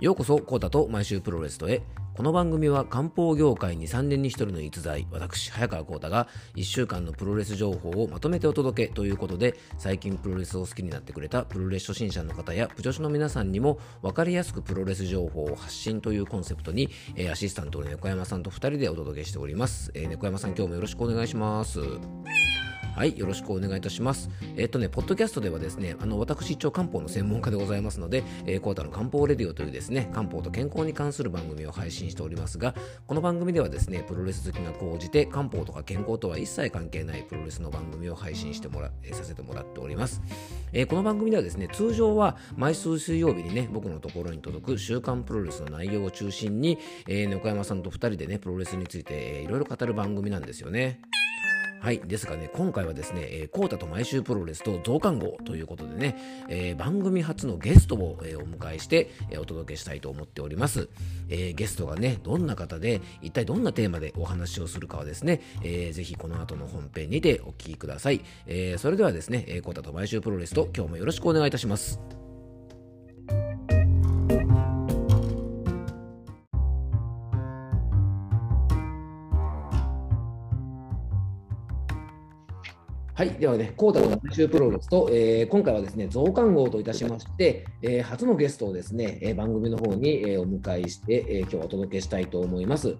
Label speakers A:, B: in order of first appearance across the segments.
A: ようこそ、コータと毎週プロレストへ。この番組は漢方業界に3年に1人の逸材、私、早川コータが1週間のプロレス情報をまとめてお届けということで、最近プロレスを好きになってくれたプロレス初心者の方や、プ女子の皆さんにも分かりやすくプロレス情報を発信というコンセプトに、アシスタントの猫山さんと2人でお届けしております。えー猫山さん、今日もよろしくお願いします。はい、よろしくお願いいたします。えっとね、ポッドキャストではですね、あの、私一応漢方の専門家でございますので、えー、コータの漢方レディオというですね、漢方と健康に関する番組を配信しておりますが、この番組ではですね、プロレス好きが高じて、漢方とか健康とは一切関係ないプロレスの番組を配信してもら、えーさせてもらっております。えーこの番組ではですね、通常は毎週水曜日にね、僕のところに届く週刊プロレスの内容を中心に、えー、猫山さんと2人でね、プロレスについて、えーいろいろ語る番組なんですよね。はい。ですがね、今回はですね、えー、コータと毎週プロレスと増刊号ということでね、えー番組初のゲストを、えーお迎えして、えーお届けしたいと思っております。えーゲストがね、どんな方で、一体どんなテーマでお話をするかはですね、えーぜひこの後の本編にてお聞きください。えーそれではですね、えーコータと毎週プロレスと今日もよろしくお願いいたします。はい。ではね、コータの毎週プロレスと、えー今回はですね、増刊号といたしまして、えー初のゲストをですね、えー番組の方に、えお迎えして、えー今日お届けしたいと思います。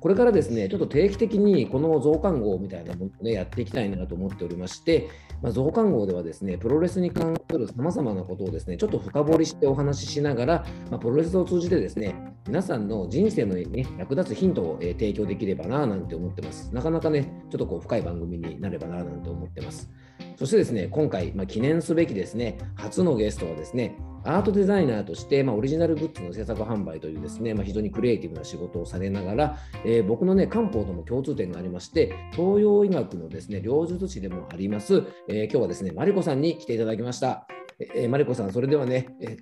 A: これからですね、ちょっと定期的にこの増刊号みたいなものをね、やっていきたいなと思っておりまして、まあ、増刊号ではですね、プロレスに関するさまざまなことをですね、ちょっと深掘りしてお話ししながら、まあ、プロレスを通じてですね、皆さんの人生の、ね、役立つヒントを、えー提供できればななんて思ってます。なかなかね、ちょっとこう深い番組になればななんて思ってます。そしてですね、今回、まあ、記念すべきですね、初のゲストはですね、アートデザイナーとして、まあ、オリジナルグッズの制作販売というですね、まあ、非常にクリエイティブな仕事をされながら、えー僕のね、漢方とも共通点がありまして、東洋医学のですね、療術師でもあります、えー今日はですね、マリコさんに来ていただきました。えーマリコさん、それではね、えー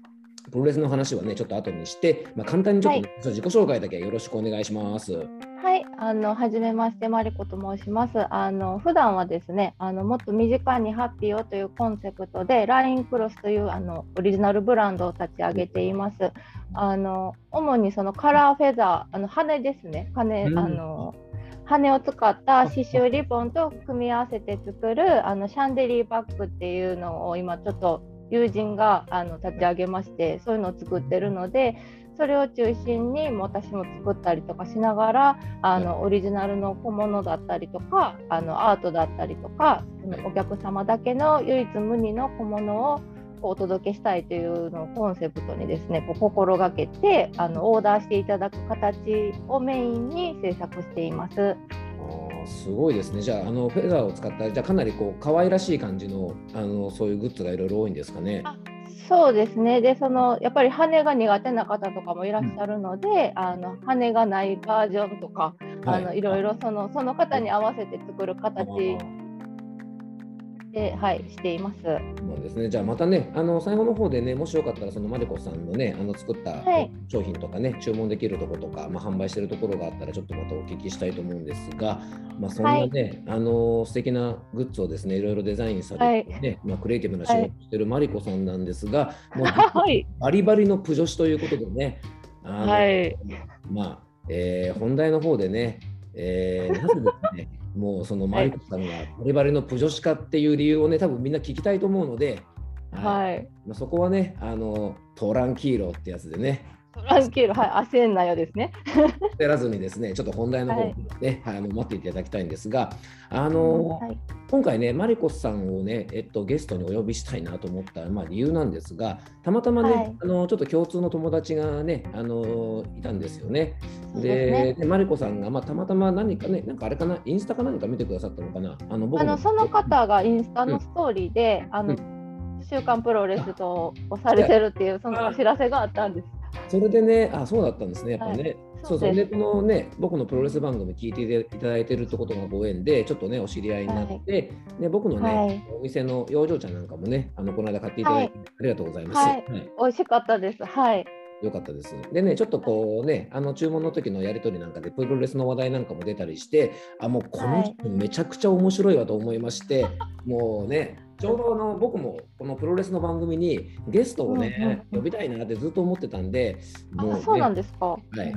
A: プロレスの話はね、ちょっと後にして、まあ、簡単にちょっとね、自己紹介だけよろしくお願いします。
B: はい、あの、はじめまして、マリコと申します。あの、普段はですね、あの、もっと身近にハッピーをというコンセプトで、ラインクロスという、あの、オリジナルブランドを立ち上げています。あの、主にそのカラーフェザー、あの、羽ですね、羽、
A: うん
B: あの。羽を使った刺繍リボンと組み合わせて作るあのシャンデリーバッグっていうのを今ちょっと友人があの立ち上げましてそういうのを作ってるのでそれを中心にもう私も作ったりとかしながらあのオリジナルの小物だったりとかあのアートだったりとかお客様だけの唯一無二の小物をお届けしたいというのをコンセプトにですねこう心がけてあのオーダーしていただく形をメインに制作しています。
A: すごいですね。じゃあ、あのフェザーを使った、じゃあかなりこう可愛らしい感じのあのそういうグッズがいろいろ多いんですかね。
B: あそうですね。で、そのやっぱり羽が苦手な方とかもいらっしゃるので、あの羽がないバージョンとか、あのいろいろそのその方に合わせて作る形で、はい、しています。
A: そうですね。じゃあまたね、あの最後の方でね、もしよかったらそのマリコさんのね、あの作った
B: はい。
A: 商品とかね、注文できるところとか、まあ販売してるところがあったらちょっとまたお聞きしたいと思うんですが、まあそんなね、あの素敵なグッズをですね、いろいろデザインされてね、まあクリエイティブな仕事をしてるマリコさんなんですが、もう
B: はい、
A: バリバリのプ女子ということでね、あの
B: はい、
A: まあ、えー本題の方でね、えーなぜですね、もうそのマリコさんがバリバリのプ女子化っていう理由をね、多分みんな聞きたいと思うので、はい
B: はい。
A: まあ、そこはね、あのトランキーロってやつでね、
B: トランキール、はい、焦んなよですね。
A: 焦らずにですね、ちょっと本題の方
B: はい
A: ね、はいあの待っていただきたいんですが、あの
B: はい、
A: 今回ね、マリコさんをね、えっと、ゲストにお呼びしたいなと思った、まあ、理由なんですが、たまたまね、
B: はい
A: あのちょっと共通の友達がね、あのいたんですよね。で
B: ね
A: でマリコさんが、まあ、たまたま何かね、なんかあれかな、インスタか何か見てくださったのかな？あの僕
B: あのその方がインスタ
A: うん
B: のストーリーで、あの
A: う
B: 週刊プロレスとをされてるっていうそのお知らせがあったんです。
A: それでね、あ、そうだったんですね、やっぱね。
B: はい
A: そうそう
B: で
A: このね、僕のプロレス番組聞いていただいてるってことがご縁で、ちょっとね、お知り合いになって、で僕のね、
B: はい
A: お店の養生茶なんかもね、あのこの間買っていただいて、ありがとうございます。
B: はい美味しかったです。はい。
A: よかったです。でね、ちょっとこうね、あの注文の時のやり取りなんかで、プロレスの話題なんかも出たりして、あ、もうこの人めちゃくちゃ面白いわと思いまして、もうね、ちょうどあの僕もこのプロレスの番組にゲストをね、呼びたいなってずっと思ってたんで、もね
B: あそうなんですか。
A: はい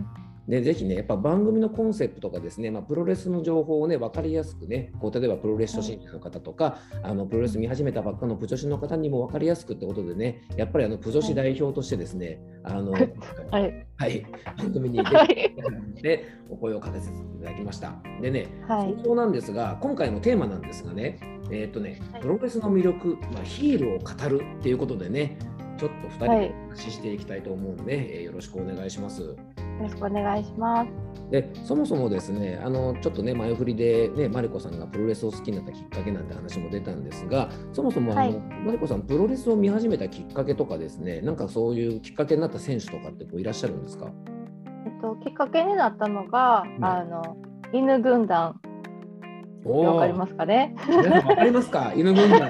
A: でぜひね、やっぱ番組のコンセプトがですね、まあ、プロレスの情報をね、分かりやすくね、こう例えばプロレス初心者の方とか、あのプロレス見始めたばっかのプ女子の方にも分かりやすくってことでね、やっぱりあのプ女子代表としてですね、あの、
B: はい。
A: はい、番組に出
B: はい。
A: てお声をかけさせていただきました。でね、
B: はい。
A: そうなんですが、今回のテーマなんですがね、えーっとね
B: はい、
A: プロレスの魅力、まあ、ヒールを語るっていうことでね、ちょっと2人
B: はい
A: でお話ししていきたいと思うんで、えーよろしくお願いします。
B: よろしくお願いします。
A: でそもそもですねあのちょっとね前振りでねマリコさんがプロレスを好きになったきっかけなんて話も出たんですがそもそもあの、
B: はい。
A: マリコさんプロレスを見始めたきっかけとかですねなんかそういうきっかけになった選手とかってこういらっしゃるんですか？
B: えっと、きっかけになったのが、あの犬軍団。
A: お
B: わかりますかね？
A: わかりますか？犬軍団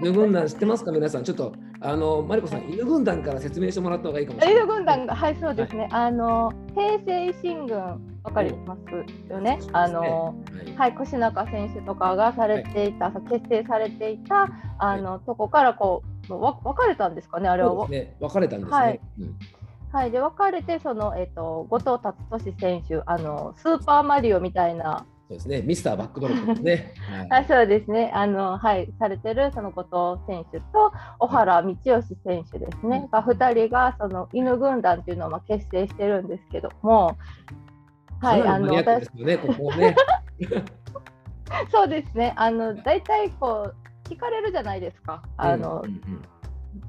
A: 犬軍団知ってますか？皆さん。ちょっとあのマリコさん犬軍団から説明してもらった方がいいかもしれない。
B: 犬軍団がはいそうですね。あの平成維新軍わかりますよね。あの
A: はい。
B: はい越中選手とかがされていた、結成されていたあの、とこからこうわ別れたんですかねあれは。
A: ね。別れたんですね、
B: はい。
A: うん。
B: はい、で別れてその、えっと後藤達俊選手あのスーパーマリオみたいな
A: そうですね。ミスターバックドロップですね、はい。
B: あそうですね。あの、はい、されてるその後藤選手と小原道義選手ですね、が2人がその犬軍団っていうのをまあ結成してるんですけども、はい、あの私
A: ねここね。
B: そうですね。あの大体こう聞かれるじゃないですか。あの
A: うんうんうん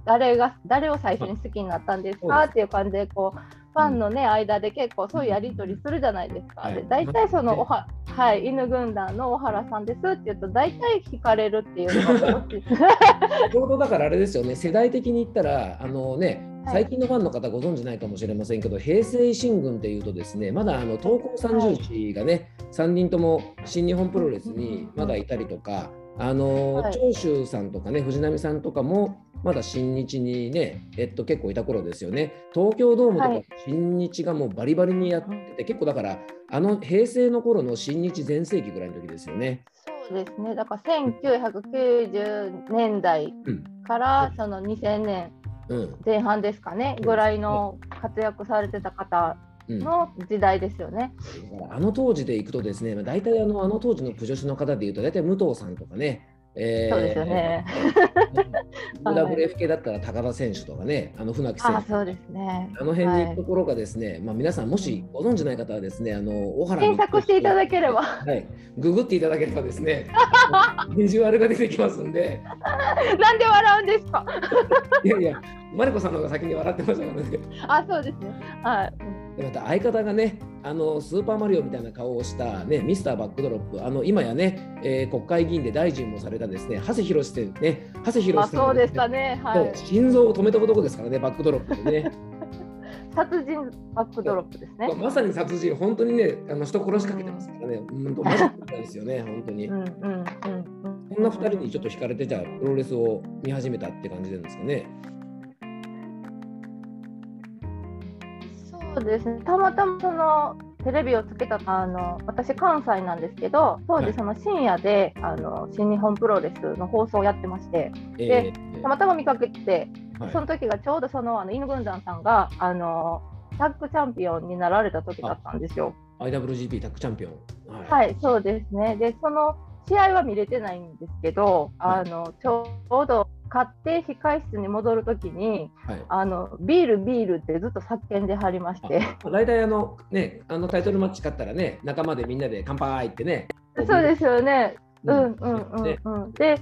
B: 誰が誰を最初に好きになったんですかっていう感じでこうファンのね、間で結構そういうやり取りするじゃないですか。
A: はい。
B: で大体その
A: ね
B: おは、はい、犬軍団の小原さんですって言うと大体聞かれるっていうのが
A: ちょうどだからあれですよね、世代的に言ったら、あのね、
B: はい。
A: 最近のファンの方ご存じないかもしれませんけど、平成維新軍っていうとですね、まだあの東高三重士がね、3人とも新日本プロレスにまだいたりとか、あの、
B: はい
A: 長州さんとかね、藤波さんとかも、まだ新日にね、えっと、結構いた頃ですよね。東京ドームとか
B: はい
A: 新日がもうバリバリにやってて、結構だから、あの平成の頃の新日全盛期ぐらいの時ですよね。
B: そうですねだから1990年代
A: うん。
B: からその2000年
A: うん。
B: 前半ですかねぐらいの活躍されてた方
A: うん。
B: の時代ですよね。
A: だからあの当時でいくとですね、まあ大体あのあの当時のプ女子の方でいうと、大体武藤さんとかね、えー
B: そうですよね。
A: WF 系だったら高田選手とかね、あの船木選手。
B: あそうですね。
A: あの辺に行
B: はい
A: くところがですね、まあ皆さんもしご存じない方はですね、あの小原
B: 検索していただければ。
A: はい、ググっていただければですね、ビジュアルが出てきますんで、
B: なんで笑うんですか？
A: いやいや、マリコさんの方が先に笑ってましたからね。
B: あ、そうですね。はい。
A: でまた相方がねあのスーパーマリオみたいな顔をした、ね、ミスターバックドロップあの今やね、えー国会議員で大臣もされたですね長谷博さんね長谷博
B: あ、
A: さんが
B: そうでしたね。はい。
A: 心臓を止めた男ですからねバックドロップでね
B: 殺人バックドロップですね。
A: まさに殺人本当にねあの人殺しかけてますからね本当マジですよね本当に
B: うんうんうんうん。
A: こんな二人にちょっと惹かれてじゃあプロレスを見始めたって感じなんですかね
B: そうですね。たまたまそのテレビをつけたあの私関西なんですけど、当
A: はい
B: 時その深夜で、あの新日本プロレスの放送をやってまして、
A: えー
B: たまたま見かけて、
A: はい
B: その時がちょうどそのあの犬軍団さんがあのタッグチャンピオンになられた時だったんですよ。
A: IWGP タッグチャンピオンはい、
B: はい、そうですね。で、その試合は見れてないんですけど、
A: はい
B: あのちょうど勝って控室に戻るときに
A: はい。
B: あの、ビール、ビールってずっと叫んではりまして、
A: 大体あのねあのタイトルマッチ勝ったらね仲間でみんなで乾杯ってね。
B: そうですよね。
A: う
B: うんんうんうん。
A: ね
B: うん。で、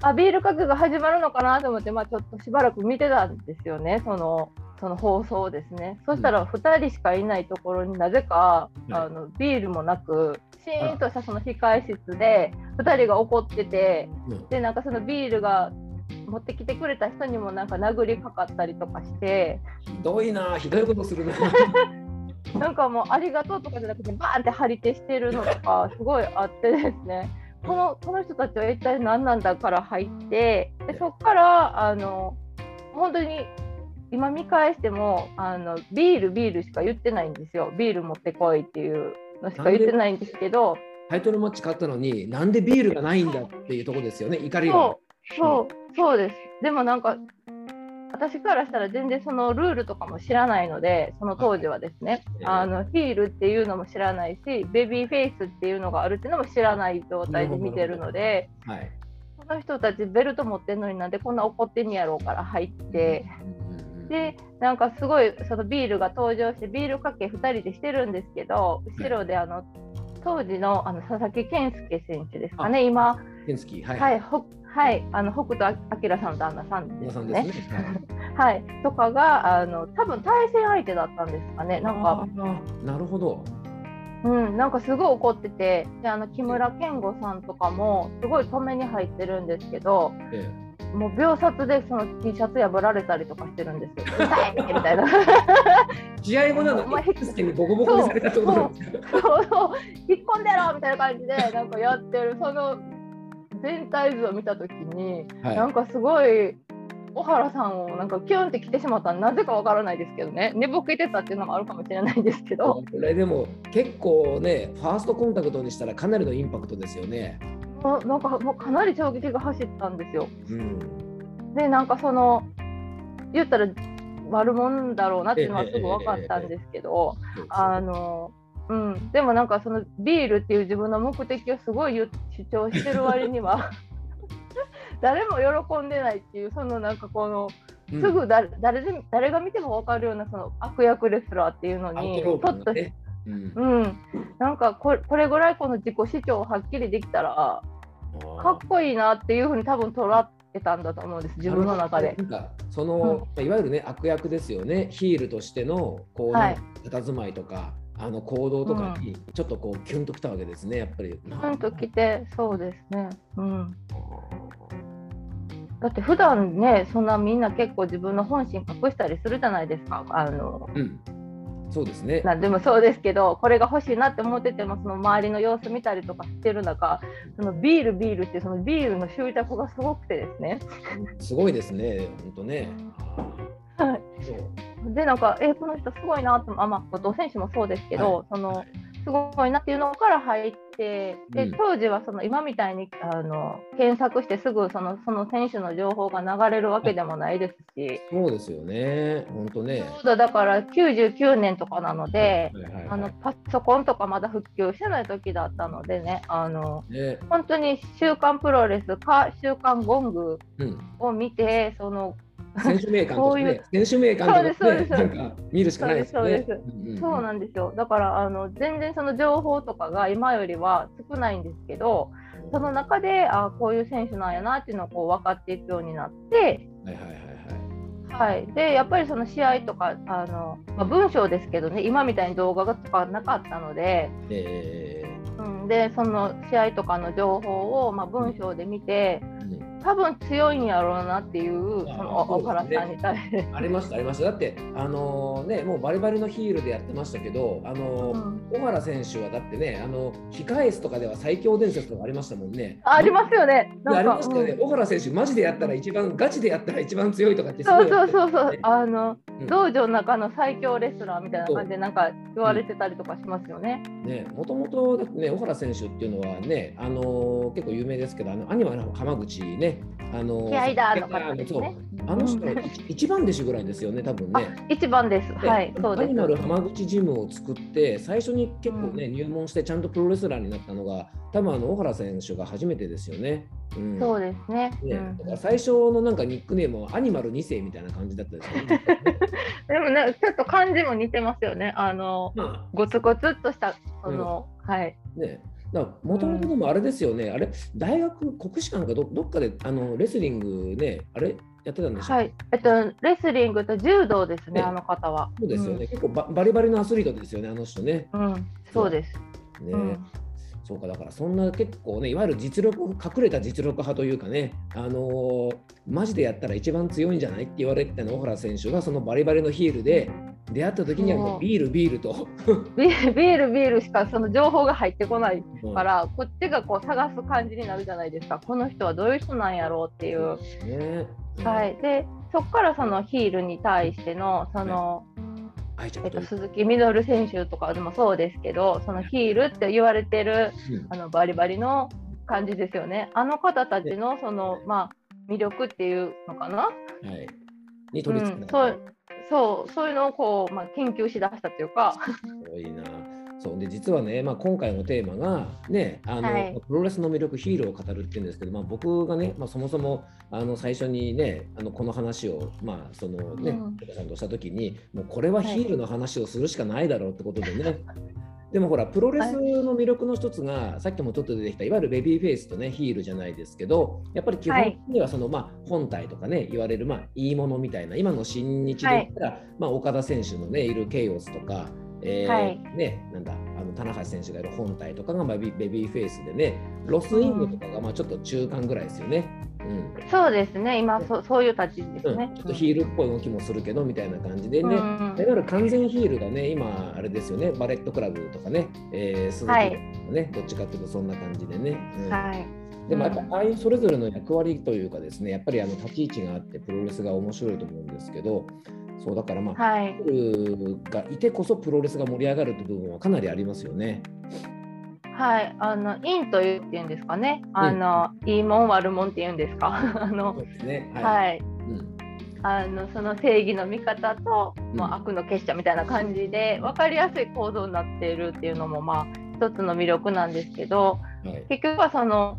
B: あビールかけが始まるのかなと思って、まあ、ちょっとしばらく見てたんですよね、そのその放送をですね。そしたら2人しかいないところになぜか、
A: い。
B: あのビールもなく、シーンとしたその控え室で2人が怒ってて、
A: うん。
B: でなんかそのビールが持ってきてくれた人にもなんか殴りかかったりとかして。
A: ひどいなひどいことするな。
B: なんかもうありがとうとかじゃなくてバーンって張り手してるのとかすごいあってですね。このこの人たちは一体何なんだから入ってでそこからあの本当に今見返してもあのビールビールしか言ってないんですよ。ビール持ってこいっていうのしか言ってないんですけど。
A: タイトルマッチ勝ったのになんでビールがないんだっていうところですよね怒りが
B: そそうそうです。でもなんか私からしたら全然そのルールとかも知らないのでその当時はですね、あのヒールっていうのも知らないしベビーフェイスっていうのがあるっていうのも知らない状態で見てるので、
A: はい、
B: この人たちベルト持ってんのになんでこんな怒ってんやろうから入って。でなんかすごいそのビールが登場してビールかけ2人でしてるんですけど後ろであの当時のあの佐々木健介選手ですかね今。
A: 健介はい、
B: はいはい、あの北斗晶さんの旦那さんですね。すねはい、とかがあの多分対戦相手だったんですかね。なんか
A: なるほど。
B: うん、なんかすごい怒っててであの木村健吾さんとかもすごい止めに入ってるんですけど、ええ、もう秒殺でその T シャツ破られたりとかしてるんですよ。痛いみたいな。
A: 試合後なのにボコボコにされたってことなんですか？そう
B: そう引っ込んでろみたいな感じでなんかやってるその全体図を見た時に、はい、なんかすごい小原さんをなんかキュンって来てしまったなぜかわからないですけどね。寝ぼけてたっていうのもあるかもしれないですけど。
A: これでも結構ねファーストコンタクトにしたらかなりのインパクトですよね。
B: なんかもうかなり衝撃が走ったんですよ、うん、でなんかその言ったら悪者だろうなっていうのはすぐ分かったんですけど、あのうん、でもなんかそのビールっていう自分の目的をすごい主張してる割には 誰も喜んでないっていうそのなんかこの、すぐ誰誰で誰が見ても分かるようなその悪役レスラーっていうのにちょっと、ね、うん、うん、なんかこれこれぐらいこの自己主張をはっきりできたらかっこいいなっていうふうに多分捉えたんだと思うんです自分の中で。
A: なんかその、うん、いわゆるね悪役ですよね。ヒールとしてのこう、はい、佇まいとかあの行動とかにちょっとこうキュンときたわけですね、やっぱり。
B: キュンときて、そうですね。うん。だって普段ね、そんなみんな結構自分の本心隠したりするじゃないですか。あの、
A: うん、そうですね。
B: なでもそうですけど、これが欲しいなって思ってても、その周りの様子見たりとかしてる中、そのビール、ビールってそのビールの執着がすごくてですね。
A: すごいですね、本当ね。
B: はい。でなんかえこの人すごいなとあまあ後藤選手もそうですけど、はい、そのすごいなっていうのから入ってで、うん、当時はその今みたいにあの検索してすぐそのその選手の情報が流れるわけでもないですし。
A: そうですよね。本当ね。
B: そうだから99年とかなので、あのパソコンとかまだ復旧してない時だったのでねあの、ね、本当に「週刊プロレス」か「週刊ゴング」を見て、うん、その
A: 選手名鑑とかね、選手名鑑とかね、なんか見るしかないですね。
B: そうなんですよ。だからあの全然その情報とかが今よりは少ないんですけど、その中であこういう選手なんやなっていうのをこう分かっていくようになって、はいはいはいはい。はい、でやっぱりその試合とかあの、まあ、文章ですけどね今みたいに動画とかなかったので、えー、うん、でその試合とかの情報を、まあ、文章で見て、多分強いんやろうなっていうその小原さんに対して、
A: ありましたありました。だってあのー、ねもうバリバリのヒールでやってましたけどあのーうん、小原選手はだってねあの控え室とかでは最強伝説とかありましたもんね。
B: ありますよね。
A: ありましたよね、うん、小原選手マジでやったら一番ガチでやったら一番強いとかって
B: そうそうそうそう。あの、うん、道場の中の最強レスラーみたいな感じでなんか言われてたりとかしますよね。
A: ねもともとね小原選手っていうのはねあのー、結構有名ですけどあのアニマル浜口ね
B: あの気合だの方ですね。
A: あの人、一番弟子ぐらいですよね、多分ね。
B: 一番です。はい、
A: そうです。アニマル浜口ジムを作って、最初に結構ね、入門してちゃんとプロレスラーになったのが、多分あの小原選手が初めてですよね。
B: うん、そうですね。ね、
A: だから最初のなんかニックネームはアニマル2世みたいな感じだったですよね。
B: でもね、ちょっと漢字も似てますよね。あの、まあ、ゴツゴツっとしたこの、うん、はい。
A: ね。もともとでもあれですよね、うん、あれ、大学、国士舘かどどっかであのレスリングね、あれ、やってたんでしょ
B: はい、えっと、レスリングと柔道ですね、ねあの方は。
A: そうですよね、うん、結構ババリバリのアスリートですよね、あの人ね。
B: うん、そうです。
A: ね、うん、そうか、だからそんな結構ね、いわゆる実力、隠れた実力派というかね、あのー、マジでやったら一番強いんじゃないって言われてたの、小原選手がそのバリバリのヒールで、出会った時にはもう。ビールビールと。
B: ビールビールしかその情報が入ってこないから、うん、こっちがこう探す感じになるじゃないですか。この人はどういう人なんやろうっていう。ね。はい、でそこからそのヒールに対してのその、ね、えっと、鈴木みのる選手とかでもそうですけどそのヒールって言われてる、うん、あのバリバリの感じですよね。あの方たちのその、まあ魅力っていうのかな、は
A: い、に取り付
B: けた、うん、そうそうそういうのをこう、まあ、研究しだしたというか。
A: すごいな。そうで実はね、まあ、今回のテーマが、ねあの、はい、プロレスの魅力ヒーローを語るっていうんですけど、まあ、僕がね、まあ、そもそもあの最初にねあのこの話を、まあそのね、うん、さんとした時にもうこれはヒールの話をするしかないだろうってことでね、は いでもほら、プロレスの魅力の一つが、さっきもちょっと出てきた、いわゆるベビーフェイスとね、ヒールじゃないですけど、やっぱり基本的にはその、はい、まあ、本体とかね、言われる、まあ、いいものみたいな、今の新日で言ったら、はい、まあ、岡田選手のね、いるケイオスとか、えー、はい、ね、なんだ、あの棚橋選手がいる本体とかが、まあ、ベビーフェイスでね、ロスインゴとかが、まあ、ちょっと中間ぐらいですよね。
B: うん、そうですね、今そ、そういう立ちですね、
A: うん、ちょっとヒールっぽい動きもするけどみたいな感じでね、うん、いわゆる完全ヒールがね、今、あれですよね、バレットクラブとかね、えー、鈴木とかね、はい、どっちかっていうとそんな感じでね。はい。でもやっぱああいうそれぞれの役割というかですねやっぱりあの立ち位置があってプロレスが面白いと思うんですけどそうだからまあ、はい、がいてこそプロレスが盛り上がるという部分はかなりありますよね。
B: はい、あの陰というっていうんですかね、あの、うん、いいもん悪もんっていうんですか、あの、ね、はい、はい。うん、あのその正義の味方と、まあ、悪の結社みたいな感じで分かりやすい構造になっているっていうのもまあ一つの魅力なんですけど、はい、結局はその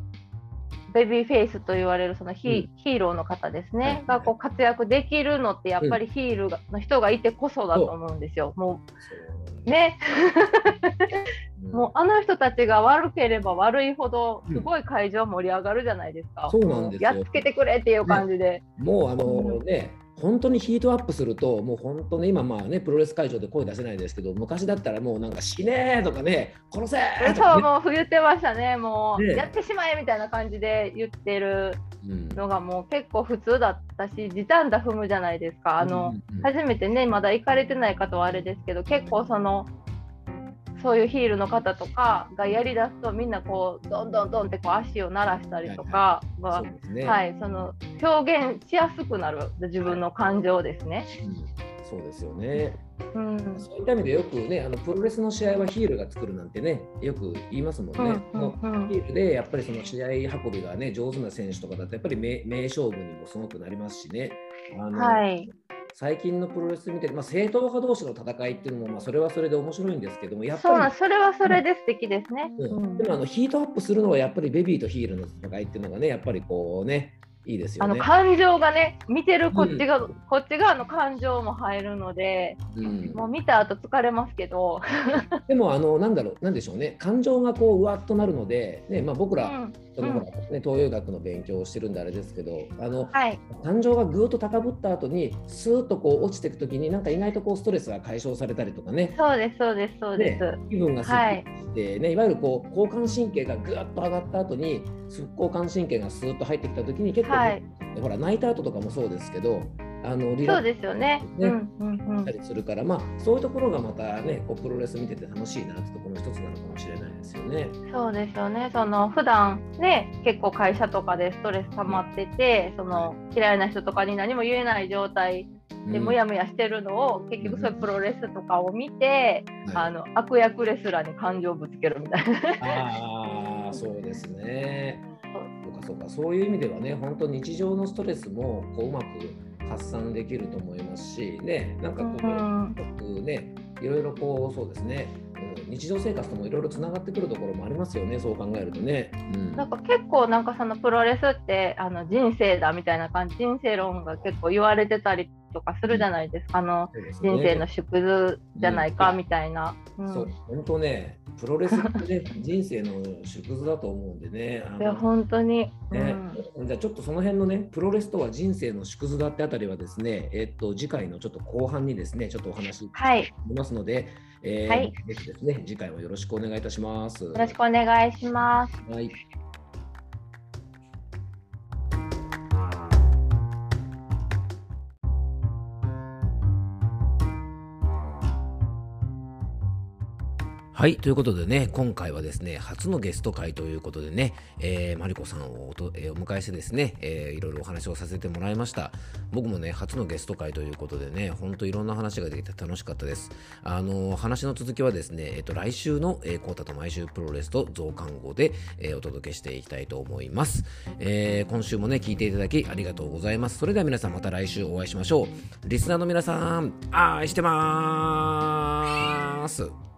B: ベビーフェイスと言われるそのヒうん、ヒーローの方ですね、はい、がこう活躍できるのってやっぱりヒールの人がいてこそだと思うんですよ。もうね。もうあの人たちが悪ければ悪いほどすごい会場盛り上がるじゃないですか。
A: そうなんです
B: やっつけてくれっていう感じで。
A: ね、もうあのね、本当にヒートアップすると、もう本当ね、今まあね、プロレス会場で声出せないですけど、昔だったらもうなんか死ねーとかね、殺せーとか、
B: ね、そう、もう冬ってましたね、もう、ね、やってしまえみたいな感じで言ってるのがもう結構普通だったし、時短だ踏むじゃないですか。あの、うんうん、初めてね、まだ行かれてない方はあれですけど、結構その、そういうヒールの方とかがやりだすとみんなこうどんどんどんってこう足を鳴らしたりとかは、はい、その表現しやすくなる自分の感情ですね。
A: うん、そうですよね。うん、そういった意味でよくねあのプロレスの試合はヒールが作るなんてねよく言いますもんね。うんうんうん、ヒールでやっぱりその試合運びがね上手な選手とかだとやっぱり名名勝負にもすごくなりますしね。あのはい、最近のプロレス見て、まあ、正統派同士の戦いっていうのも、まあ、それはそれで面白いんですけども、やっぱ
B: りそれはそれで素敵ですね。
A: うん、でもあのヒートアップするのはやっぱりベビーとヒールの戦いっていうのがね、やっぱりこうね、いいですよ、ね、
B: あの感情がね見てるこっちが、うん、こっち側の感情も入るので、うん、もう見た後疲れますけど。
A: でもあのなんだろうなんでしょうね。感情がこううわっとなるので、ねまあ、僕ら、うん、そのほらね、東洋医学の勉強をしてるんであれですけどあの、はい、感情がぐーっと高ぶった後にスーッとこう落ちていく時になんか意外とこうストレスが解消されたりとかね。
B: そうですそうですそうです、
A: ね、気分がすっきりしてね、はい、いわゆるこう交感神経がぐーっと上がった後に副交感神経がスーッと入ってきた時に結構、はいほら泣いた後とかもそうですけど
B: あのリラックス、ね、そうですよね。
A: ねうんうんたりするから、まあそういうところがまたね、こうプロレス見てて楽しいなってところの一つなのかもしれないですよね。
B: そうですよね。その普段ね、結構会社とかでストレス溜まってて、その嫌いな人とかに何も言えない状態でもやもやしてるのを、結局そういうプロレスとかを見て、うん、あの悪役レスラーに感情をぶつけるみたいな。
A: ああ、そうですね。そうかそうかそういう意味ではね本当日常のストレスもこううまく発散できると思いますしねなんかこう、うん、ねいろいろこうそうですね日常生活ともいろいろつながってくるところもありますよねそう考えるとね、
B: うん、なんか結構なんかそのプロレスってあの人生だみたいな感じ人生論が結構言われてたりとかするじゃないですか、あの、ね、人生の縮図じゃないかみたいな、
A: うん、そう。本当ねプロレスってね 人生の縮図だと思うんでね。
B: いや本当に、
A: ね、うん、じゃあちょっとその辺のねプロレスとは人生の縮図だってあたりはですねえっと次回のちょっと後半にですねちょっとお話しますので、はいえー、はい、ぜひですね、次回もよろしくお願いいたします。よ
B: ろしくお願いします。
A: はい。はいということでね今回はですね初のゲスト会ということでね、えー、マリコさんをおと、えー、お迎えしてですね、えー、いろいろお話をさせてもらいました。僕もね初のゲスト会ということでねほんといろんな話ができて楽しかったです。あの話の続きはですねえっ、と来週の、えー、コータと毎週プロレスと増刊号で、えー、お届けしていきたいと思います、えー、今週もね聞いていただきありがとうございます。それでは皆さんまた来週お会いしましょう。リスナーの皆さん愛してまーす。